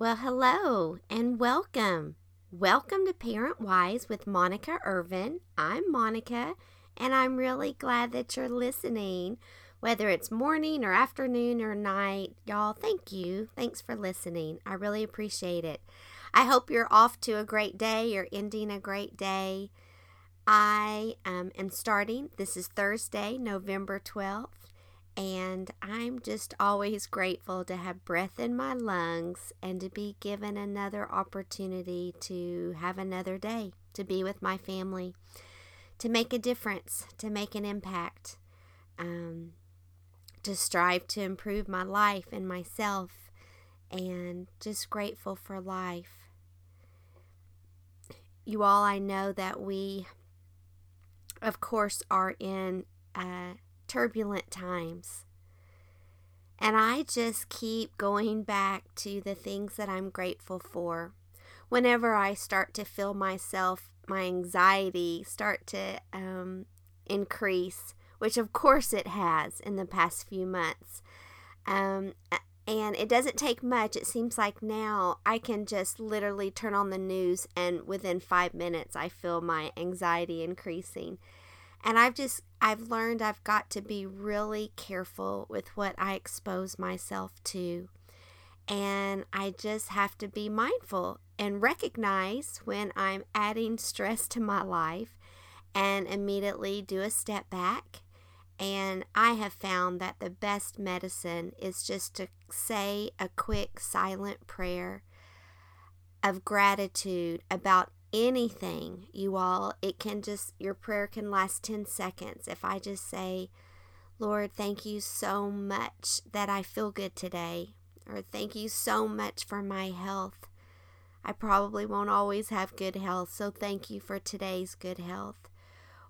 Well, hello and welcome. Welcome to Parent Wise with Monica Irvine. I'm Monica, and I'm really glad that you're listening. Whether it's morning or afternoon or night, y'all, thank you. Thanks for listening. I really appreciate it. I hope you're off to a great day. You're ending a great day. I um, am starting. This is Thursday, November 12th. And I'm just always grateful to have breath in my lungs and to be given another opportunity to have another day, to be with my family, to make a difference, to make an impact, um, to strive to improve my life and myself, and just grateful for life. You all, I know that we, of course, are in. Uh, turbulent times. And I just keep going back to the things that I'm grateful for. Whenever I start to feel myself, my anxiety start to um, increase, which of course it has in the past few months. Um, and it doesn't take much. It seems like now I can just literally turn on the news, and within five minutes, I feel my anxiety increasing. And I've just, I've learned I've got to be really careful with what I expose myself to. And I just have to be mindful and recognize when I'm adding stress to my life and immediately do a step back. And I have found that the best medicine is just to say a quick silent prayer of gratitude about anything, you all. It can just, your prayer can last 10 seconds. If I just say, Lord, thank you so much that I feel good today, or thank you so much for my health. I probably won't always have good health, so thank you for today's good health.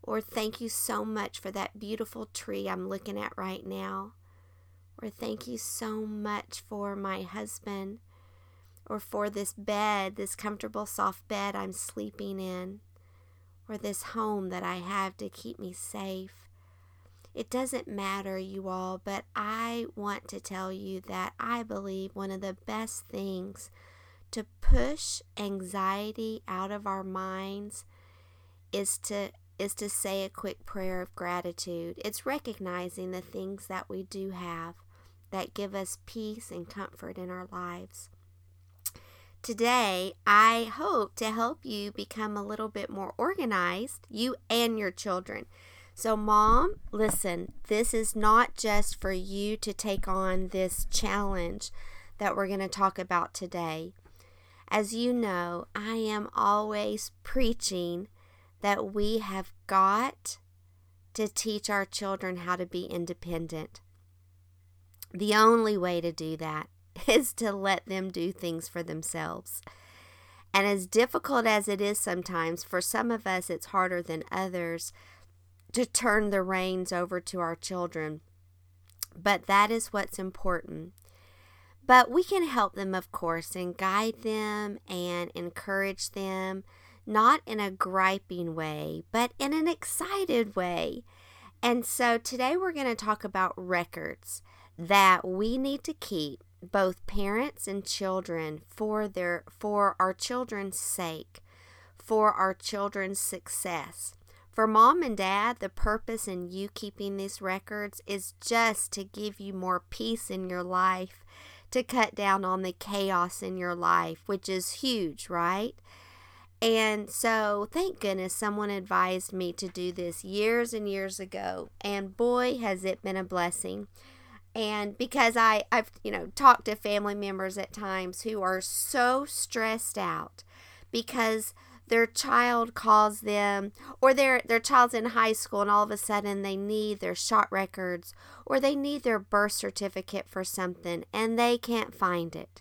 Or thank you so much for that beautiful tree I'm looking at right now. Or thank you so much for my husband or for this bed, this comfortable, soft bed I'm sleeping in, or this home that I have to keep me safe. It doesn't matter, you all, but I want to tell you that I believe one of the best things to push anxiety out of our minds is to is to say a quick prayer of gratitude. It's recognizing the things that we do have that give us peace and comfort in our lives. Today, I hope to help you become a little bit more organized, you and your children. So, mom, listen, this is not just for you to take on this challenge that we're going to talk about today. As you know, I am always preaching that we have got to teach our children how to be independent. The only way to do that is to let them do things for themselves. And as difficult as it is sometimes, for some of us, it's harder than others to turn the reins over to our children. But that is what's important. But we can help them, of course, and guide them and encourage them, not in a griping way, but in an excited way. And so today we're going to talk about records that we need to keep both parents and children for their for our children's sake, for our children's success. For mom and dad, the purpose in you keeping these records is just to give you more peace in your life, to cut down on the chaos in your life, which is huge, right? And so, thank goodness someone advised me to do this years and years ago. And boy, has it been a blessing and because I I've you know talked to family members at times who are so stressed out because their child calls them or their their child's in high school and all of a sudden they need their shot records or they need their birth certificate for something and they can't find it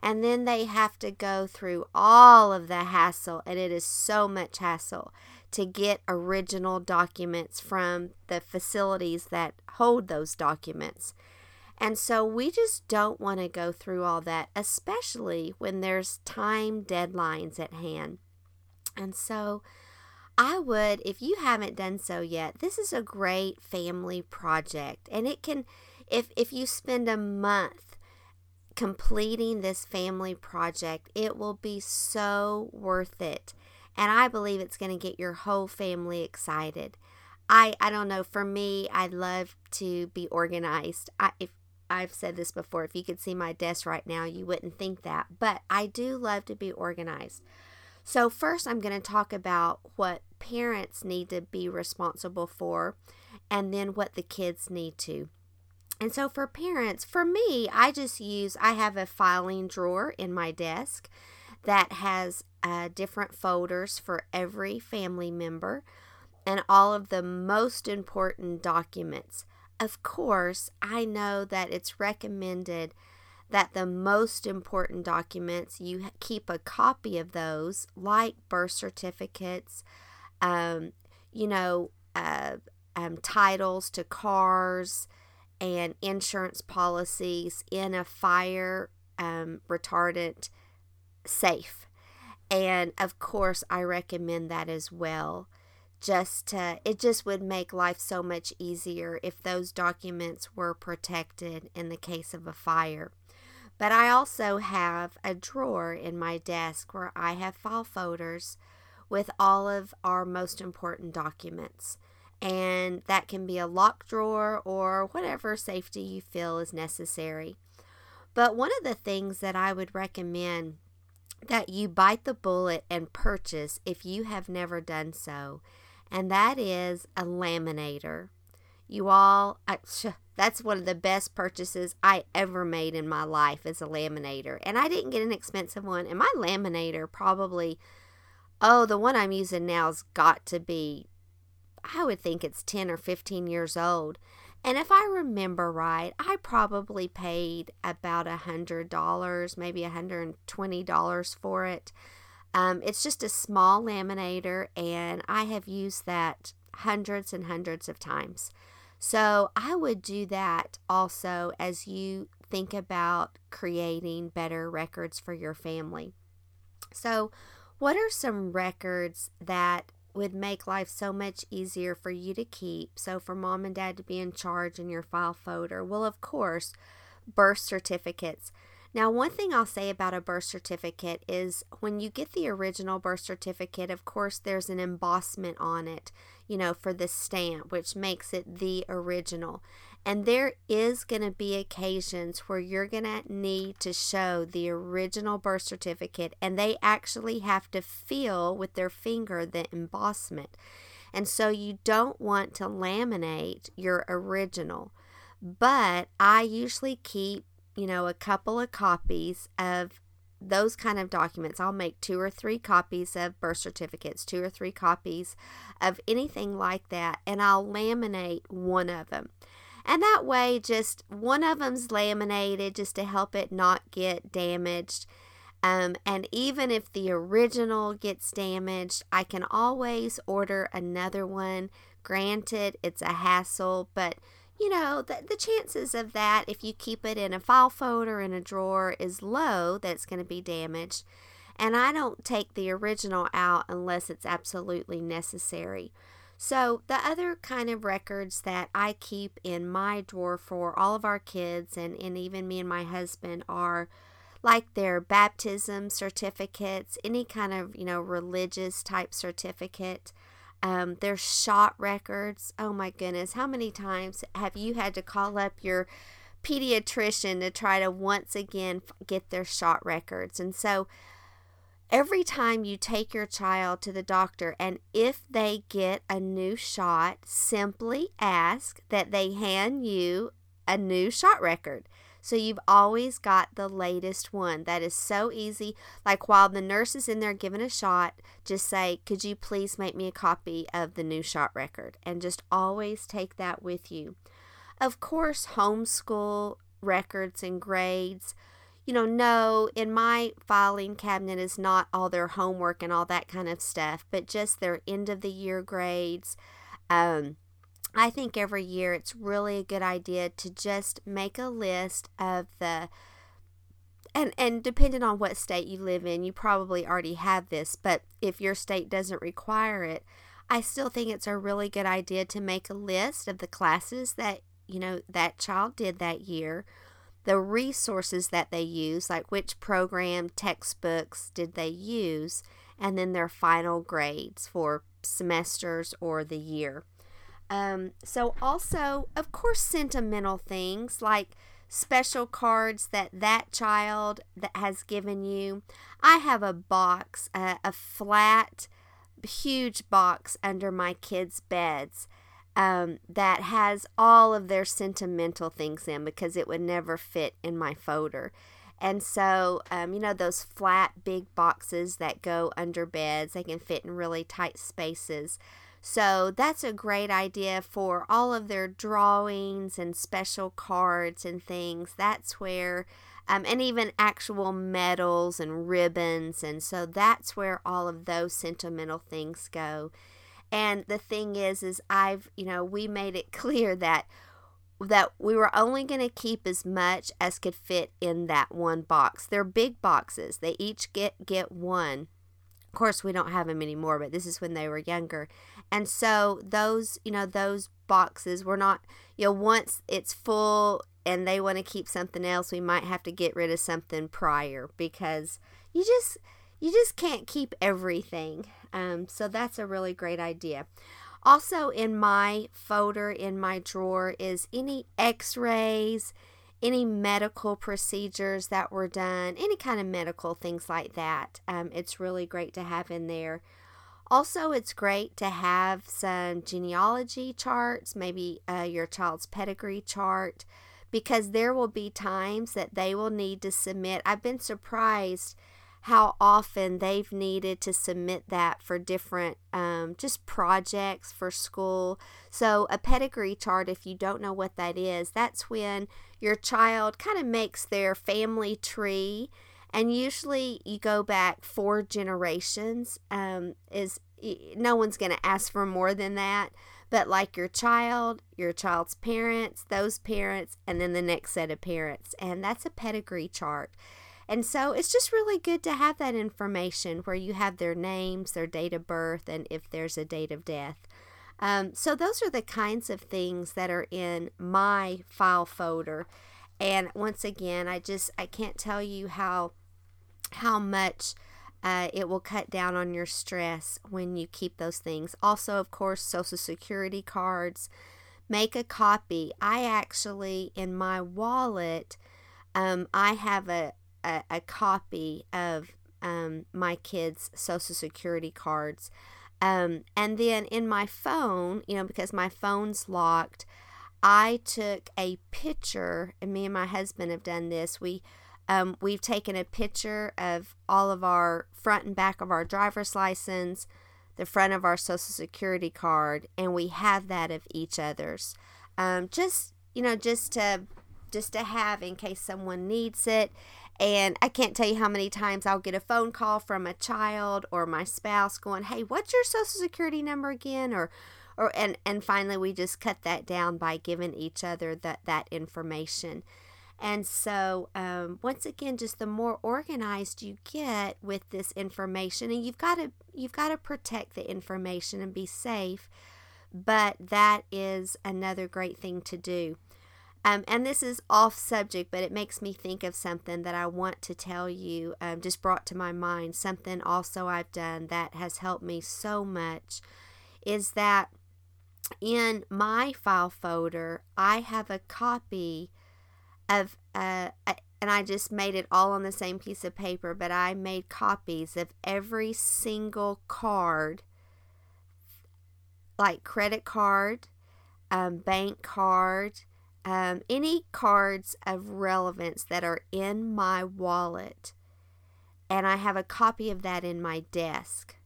and then they have to go through all of the hassle and it is so much hassle to get original documents from the facilities that hold those documents. And so we just don't want to go through all that, especially when there's time deadlines at hand. And so I would, if you haven't done so yet, this is a great family project. And it can, if, if you spend a month completing this family project. It will be so worth it. And I believe it's going to get your whole family excited. I I don't know, for me, I love to be organized. I if I've said this before, if you could see my desk right now, you wouldn't think that. But I do love to be organized. So, first, I'm going to talk about what parents need to be responsible for and then what the kids need to. And so, for parents, for me, I just use, I have a filing drawer in my desk that has uh, different folders for every family member and all of the most important documents. Of course, I know that it's recommended that the most important documents you keep a copy of those, like birth certificates, um, you know, uh, um, titles to cars and insurance policies in a fire um, retardant safe. And of course, I recommend that as well. Just to, it just would make life so much easier if those documents were protected in the case of a fire. But I also have a drawer in my desk where I have file folders with all of our most important documents. And that can be a lock drawer or whatever safety you feel is necessary. But one of the things that I would recommend that you bite the bullet and purchase if you have never done so, and that is a laminator. You all, I, that's one of the best purchases I ever made in my life is a laminator. And I didn't get an expensive one. And my laminator probably, oh, the one I'm using now's got to be, I would think it's 10 or 15 years old. And if I remember right, I probably paid about a hundred dollars, maybe a hundred and twenty dollars for it. Um, it's just a small laminator, and I have used that hundreds and hundreds of times. So I would do that also as you think about creating better records for your family. So, what are some records that would make life so much easier for you to keep? So, for mom and dad to be in charge in your file folder? Well, of course, birth certificates. Now, one thing I'll say about a birth certificate is when you get the original birth certificate, of course, there's an embossment on it, you know, for the stamp, which makes it the original. And there is going to be occasions where you're going to need to show the original birth certificate, and they actually have to feel with their finger the embossment. And so you don't want to laminate your original. But I usually keep you know, a couple of copies of those kind of documents. I'll make two or three copies of birth certificates, two or three copies of anything like that, and I'll laminate one of them. And that way, just one of them's laminated just to help it not get damaged. Um, and even if the original gets damaged, I can always order another one. Granted, it's a hassle, but you know, the, the chances of that, if you keep it in a file folder in a drawer, is low that it's going to be damaged. And I don't take the original out unless it's absolutely necessary. So, the other kind of records that I keep in my drawer for all of our kids and, and even me and my husband are like their baptism certificates, any kind of, you know, religious type certificate. Um, there's shot records. Oh my goodness, how many times have you had to call up your pediatrician to try to once again get their shot records? And so every time you take your child to the doctor, and if they get a new shot, simply ask that they hand you a new shot record. So you've always got the latest one. That is so easy. Like while the nurse is in there giving a shot, just say, Could you please make me a copy of the new shot record? And just always take that with you. Of course, homeschool records and grades. You know, no, in my filing cabinet is not all their homework and all that kind of stuff, but just their end of the year grades. Um, I think every year it's really a good idea to just make a list of the and and depending on what state you live in, you probably already have this, but if your state doesn't require it, I still think it's a really good idea to make a list of the classes that, you know, that child did that year the resources that they use, like which program, textbooks did they use, and then their final grades for semesters or the year. Um, so, also, of course, sentimental things like special cards that that child that has given you. I have a box, uh, a flat, huge box under my kids' beds um, that has all of their sentimental things in because it would never fit in my folder. And so, um, you know, those flat, big boxes that go under beds, they can fit in really tight spaces. So that's a great idea for all of their drawings and special cards and things. That's where, um, and even actual medals and ribbons. And so that's where all of those sentimental things go. And the thing is, is I've, you know, we made it clear that that we were only going to keep as much as could fit in that one box. They're big boxes. They each get get one. Of course, we don't have them anymore, but this is when they were younger. And so those, you know, those boxes were not, you know, once it's full and they want to keep something else, we might have to get rid of something prior because you just you just can't keep everything. Um, so that's a really great idea. Also, in my folder in my drawer is any x rays, any medical procedures that were done, any kind of medical things like that. Um, it's really great to have in there. Also, it's great to have some genealogy charts, maybe uh, your child's pedigree chart, because there will be times that they will need to submit. I've been surprised how often they've needed to submit that for different um, just projects for school. So, a pedigree chart, if you don't know what that is, that's when your child kind of makes their family tree. And usually you go back four generations um, is no one's going to ask for more than that. But like your child your child's parents those parents and then the next set of parents. And that's a pedigree chart and so it's just really good to have that information where you have their names their date of birth and if there's a date of death um, so those are the kinds of things that are in my file folder and once again i just i can't tell you how how much uh, it will cut down on your stress when you keep those things. Also, of course, Social Security cards. Make a copy. I actually, in my wallet, um, I have a, a, a copy of um, my kids' Social Security cards. Um, and then in my phone, you know, because my phone's locked, I took a picture, and me and my husband have done this. We um, we've taken a picture of all of our front and back of our driver's license, the front of our social security card, and we have that of each other's. Um, just you know, just to just to have in case someone needs it. And I can't tell you how many times I'll get a phone call from a child or my spouse going, "Hey, what's your social security number again?" or or and and finally we just cut that down by giving each other that that information. And so, um, once again, just the more organized you get with this information, and you've got to you've got to protect the information and be safe. But that is another great thing to do. Um, and this is off subject, but it makes me think of something that I want to tell you. Um, just brought to my mind something also I've done that has helped me so much. Is that in my file folder, I have a copy of uh, and I just made it all on the same piece of paper, but I made copies of every single card, like credit card, um, bank card, um, any cards of relevance that are in my wallet. And I have a copy of that in my desk.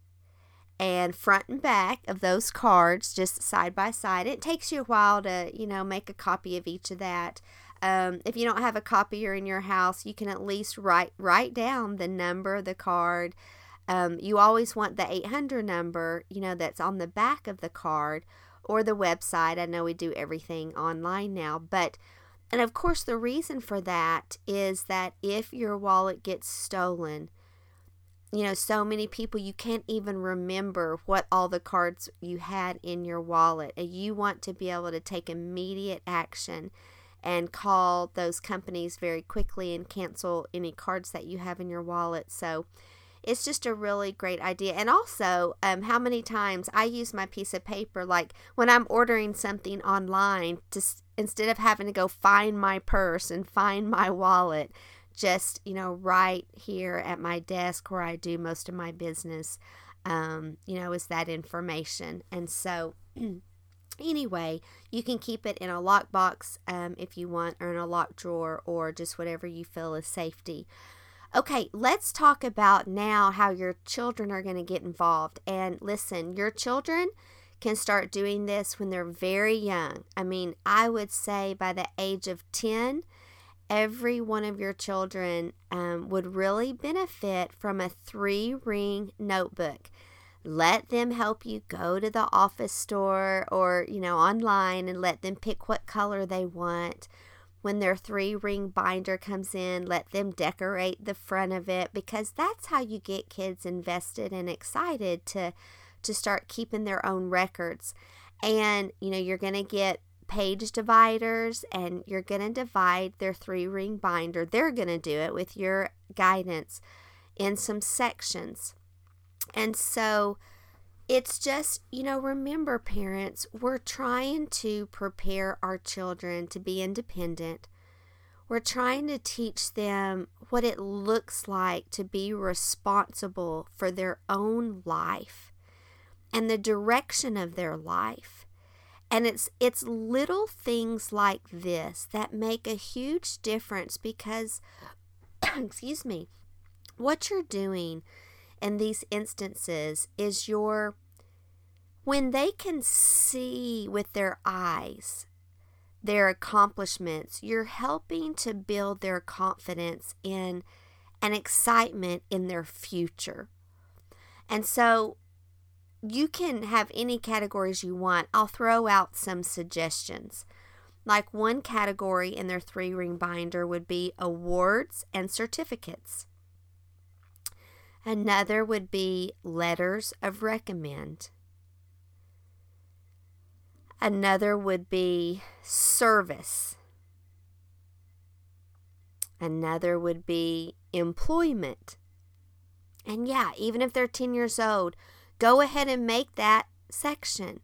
And front and back of those cards, just side by side. It takes you a while to, you know, make a copy of each of that. Um, if you don't have a copier in your house, you can at least write write down the number of the card. Um, you always want the 800 number, you know, that's on the back of the card or the website. I know we do everything online now, but and of course the reason for that is that if your wallet gets stolen, you know, so many people you can't even remember what all the cards you had in your wallet. And you want to be able to take immediate action and call those companies very quickly and cancel any cards that you have in your wallet. So it's just a really great idea. And also, um, how many times I use my piece of paper, like when I'm ordering something online, just instead of having to go find my purse and find my wallet, just you know, right here at my desk where I do most of my business, um, you know, is that information. And so. Anyway, you can keep it in a lockbox um, if you want, or in a locked drawer, or just whatever you feel is safety. Okay, let's talk about now how your children are going to get involved. And listen, your children can start doing this when they're very young. I mean, I would say by the age of 10, every one of your children um, would really benefit from a three ring notebook let them help you go to the office store or you know online and let them pick what color they want when their three ring binder comes in let them decorate the front of it because that's how you get kids invested and excited to to start keeping their own records. And you know you're going to get page dividers and you're going to divide their three ring binder. They're going to do it with your guidance in some sections. And so it's just, you know, remember, parents, we're trying to prepare our children to be independent. We're trying to teach them what it looks like to be responsible for their own life and the direction of their life. And it's it's little things like this that make a huge difference because excuse me, what you're doing in these instances is your when they can see with their eyes their accomplishments, you're helping to build their confidence in and excitement in their future. And so you can have any categories you want. I'll throw out some suggestions. Like one category in their three ring binder would be awards and certificates. Another would be letters of recommend. Another would be service. Another would be employment. And yeah, even if they're 10 years old, go ahead and make that section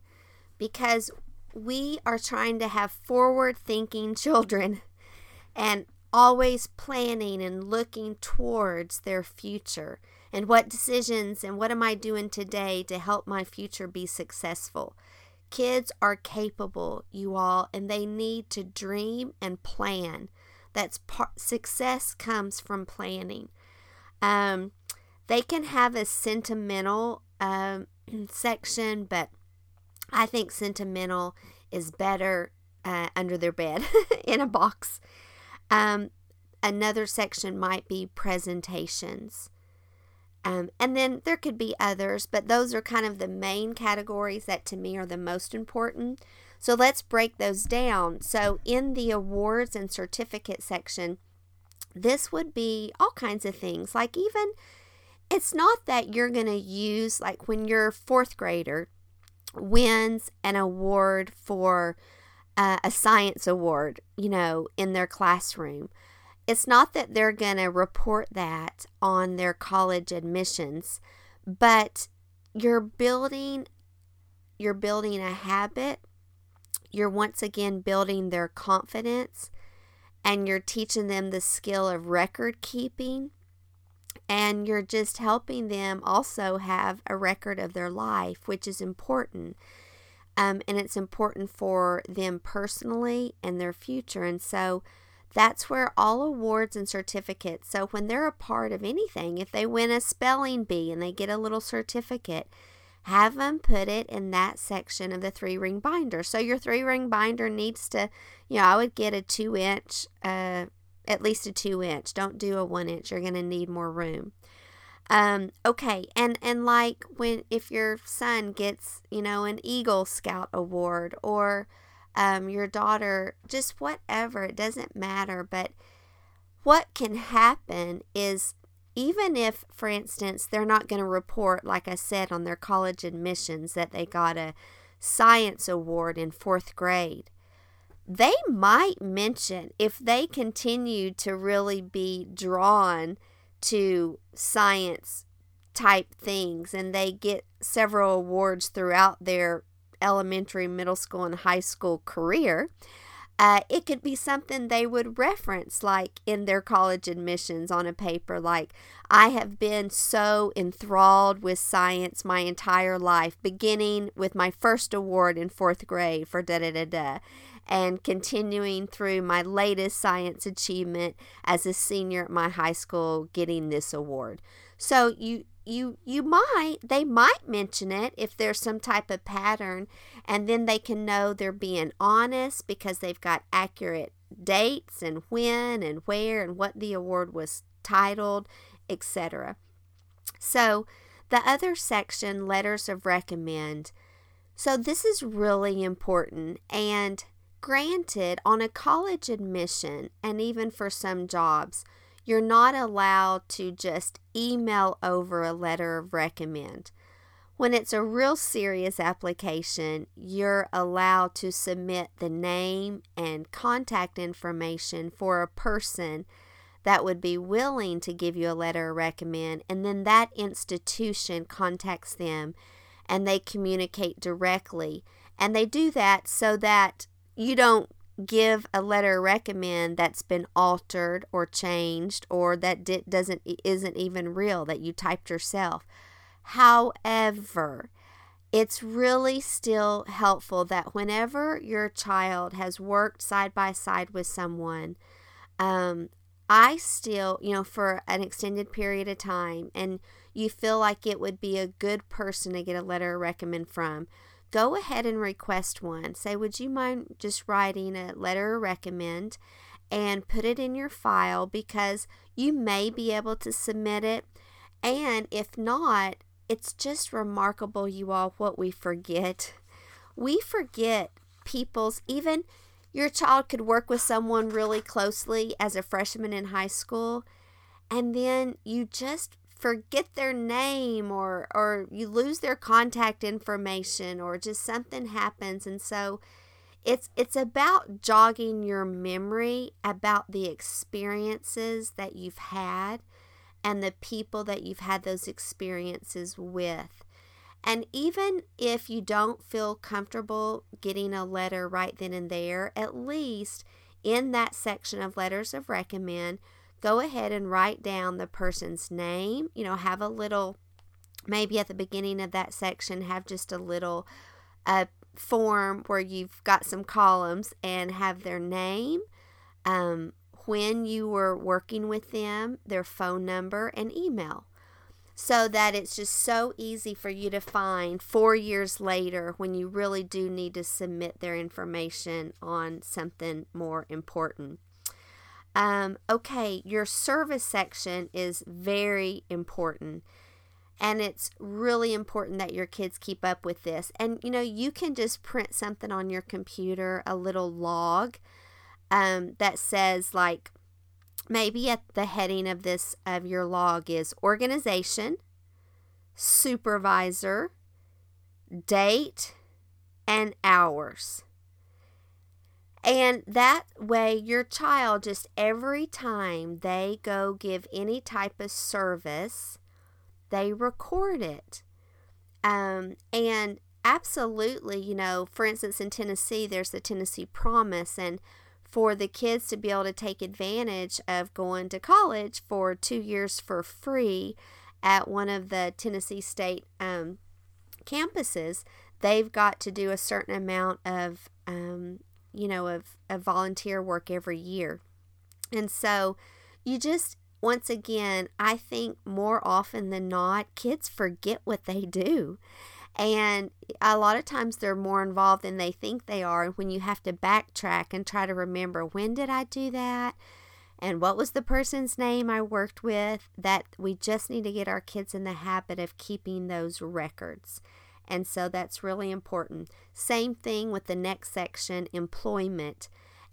because we are trying to have forward thinking children and always planning and looking towards their future and what decisions and what am I doing today to help my future be successful. Kids are capable, you all, and they need to dream and plan. That's part, success comes from planning. Um, they can have a sentimental um, section, but I think sentimental is better uh, under their bed in a box. Um, another section might be presentations. Um, and then there could be others, but those are kind of the main categories that to me are the most important. So let's break those down. So, in the awards and certificate section, this would be all kinds of things. Like, even it's not that you're going to use, like, when your fourth grader wins an award for uh, a science award, you know, in their classroom it's not that they're going to report that on their college admissions, but you're building you're building a habit. You're once again building their confidence and you're teaching them the skill of record keeping and you're just helping them also have a record of their life, which is important. Um, and it's important for them personally and their future. And so, that's where all awards and certificates, so when they're a part of anything, if they win a spelling bee and they get a little certificate, have them put it in that section of the three ring binder. So your three ring binder needs to, you know, I would get a two inch, uh, at least a two inch. Don't do a one inch. You're going to need more room. Um, okay, and and like when if your son gets, you know, an Eagle Scout award or um, your daughter, just whatever, it doesn't matter. But what can happen is even if, for instance, they're not going to report, like I said, on their college admissions that they got a science award in fourth grade, they might mention if they continue to really be drawn to science type things and they get several awards throughout their elementary, middle school, and high school career. Uh, it could be something they would reference, like in their college admissions on a paper, like, I have been so enthralled with science my entire life, beginning with my first award in fourth grade for da da da da, and continuing through my latest science achievement as a senior at my high school, getting this award. So you you you might they might mention it if there's some type of pattern and then they can know they're being honest because they've got accurate dates and when and where and what the award was titled etc so the other section letters of recommend. So this is really important and granted on a college admission and even for some jobs you're not allowed to just email over a letter of recommend. When it's a real serious application, you're allowed to submit the name and contact information for a person that would be willing to give you a letter of recommend, and then that institution contacts them and they communicate directly. And they do that so that you don't give a letter recommend that's been altered or changed or that di- doesn't isn't even real that you typed yourself. However, it's really still helpful that whenever your child has worked side by side with someone, um, I still, you know, for an extended period of time, and you feel like it would be a good person to get a letter recommend from, go ahead and request one. Say, would you mind just writing a letter of recommend and put it in your file because you may be able to submit it. And if not, it's just remarkable, you all, what we forget. We forget people's, even your child could work with someone really closely as a freshman in high school, and then you just forget their name or or you lose their contact information or just something happens. And so it's it's about jogging your memory about the experiences that you've had and the people that you've had those experiences with. And even if you don't feel comfortable getting a letter right then and there at least in that section of letters of recommend go ahead and write down the person's name. You know, have a little, maybe at the beginning of that section, have just a little uh, form where you've got some columns and have their name, um, when you were working with them, their phone number, and email. So that it's just so easy for you to find four years later when you really do need to submit their information on something more important. Um, okay, your service section is very important. And it's really important that your kids keep up with this. And you know, you can just print something on your computer, a little log um, that says, like, maybe at the heading of this of your log is organization, supervisor, date, and hours. And that way, your child, just every time they go give any type of service, they record it. Um, and absolutely, you know, for instance, in Tennessee, there's the Tennessee Promise. And for the kids to be able to take advantage of going to college for two years for free at one of the Tennessee State um, campuses, they've got to do a certain amount of um, you know, of, of volunteer work every year. And so you just, once again, I think more often than not, kids forget what they do. And a lot of times they're more involved than they think they are. And when you have to backtrack and try to remember, when did I do that? And what was the person's name I worked with? That we just need to get our kids in the habit of keeping those records. And so that's really important. Same thing with the next section employment.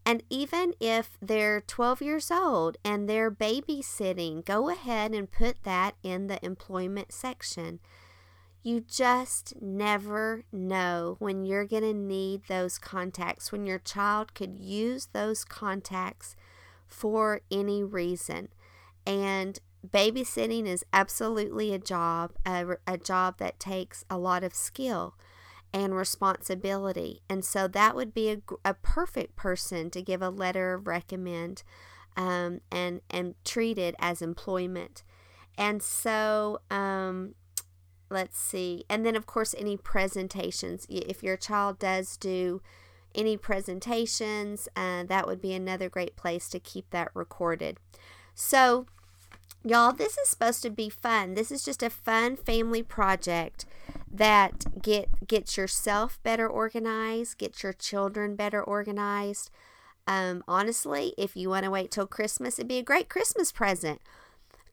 And even if they're 12 years old and they're babysitting, go ahead and put that in the employment section. You just never know when you're going to need those contacts, when your child could use those contacts for any reason. And babysitting is absolutely a job, a, a job that takes a lot of skill and responsibility. And so that would be a, a perfect person to give a letter of recommend um, and, and treat it as employment. And so, um, let's see. And then, of course, any presentations. If your child does do any presentations, uh, that would be another great place to keep that recorded. So, y'all, this is supposed to be fun. This is just a fun family project that get gets yourself better organized, gets your children better organized. Um, honestly, if you want to wait till Christmas, it'd be a great Christmas present.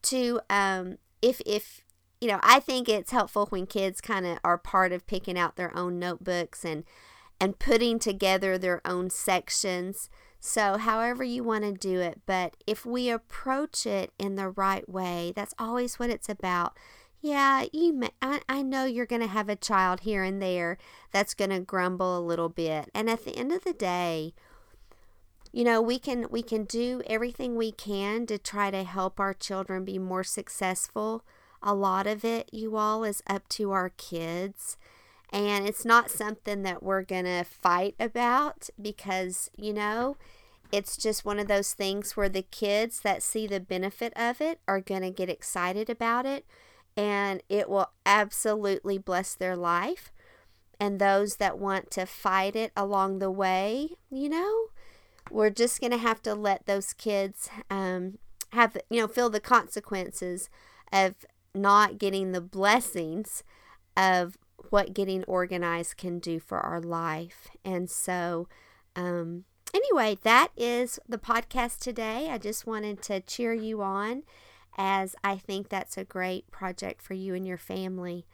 To um, if if you know, I think it's helpful when kids kind of are part of picking out their own notebooks and and putting together their own sections. So, however you want to do it, but if we approach it in the right way, that's always what it's about. Yeah, you may, I, I know you're going to have a child here and there that's going to grumble a little bit. And at the end of the day, you know, we can we can do everything we can to try to help our children be more successful. A lot of it, you all, is up to our kids. And it's not something that we're going to fight about because, you know, it's just one of those things where the kids that see the benefit of it are going to get excited about it and it will absolutely bless their life. And those that want to fight it along the way, you know, we're just going to have to let those kids um, have, you know, feel the consequences of not getting the blessings of what getting organized can do for our life. And so, um, anyway, that is the podcast today. I just wanted to cheer you on as I think that's a great project for you and your family.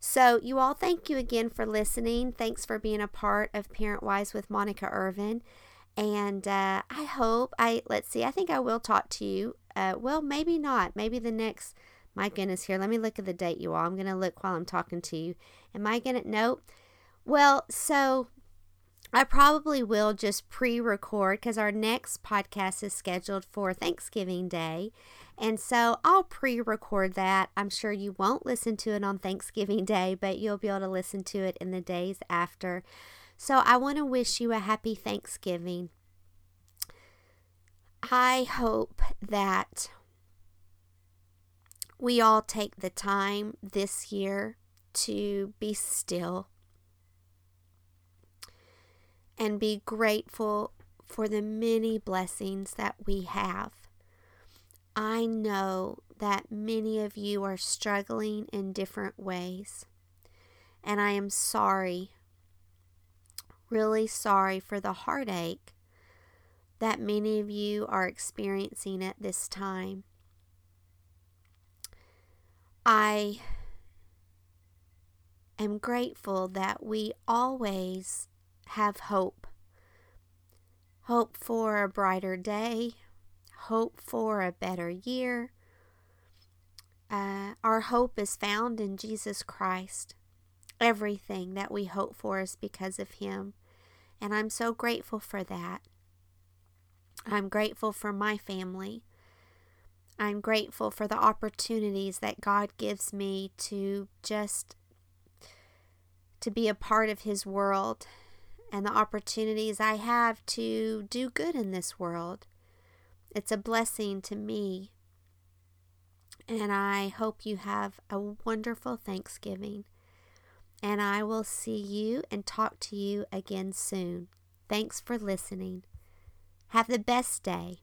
So, you all, thank you again for listening. Thanks for being a part of Parent Wise with Monica Irvine. And uh, I hope I, let's see, I think I will talk to you. Uh, well, maybe not. Maybe the next my goodness, here, let me look at the date, you all. I'm going to look while I'm talking to you. Am I going to? Nope. Well, so I probably will just pre record because our next podcast is scheduled for Thanksgiving Day. And so I'll pre record that. I'm sure you won't listen to it on Thanksgiving Day, but you'll be able to listen to it in the days after. So I want to wish you a happy Thanksgiving. I hope that we all take the time this year to be still and be grateful for the many blessings that we have. I know that many of you are struggling in different ways, and I am sorry, really sorry for the heartache that many of you are experiencing at this time. I am grateful that we always have hope. Hope for a brighter day, hope for a better year. Uh, our hope is found in Jesus Christ. Everything that we hope for is because of Him. And I'm so grateful for that. I'm grateful for my family. I'm grateful for the opportunities that God gives me to just to be a part of his world and the opportunities I have to do good in this world. It's a blessing to me. And I hope you have a wonderful Thanksgiving. And I will see you and talk to you again soon. Thanks for listening. Have the best day.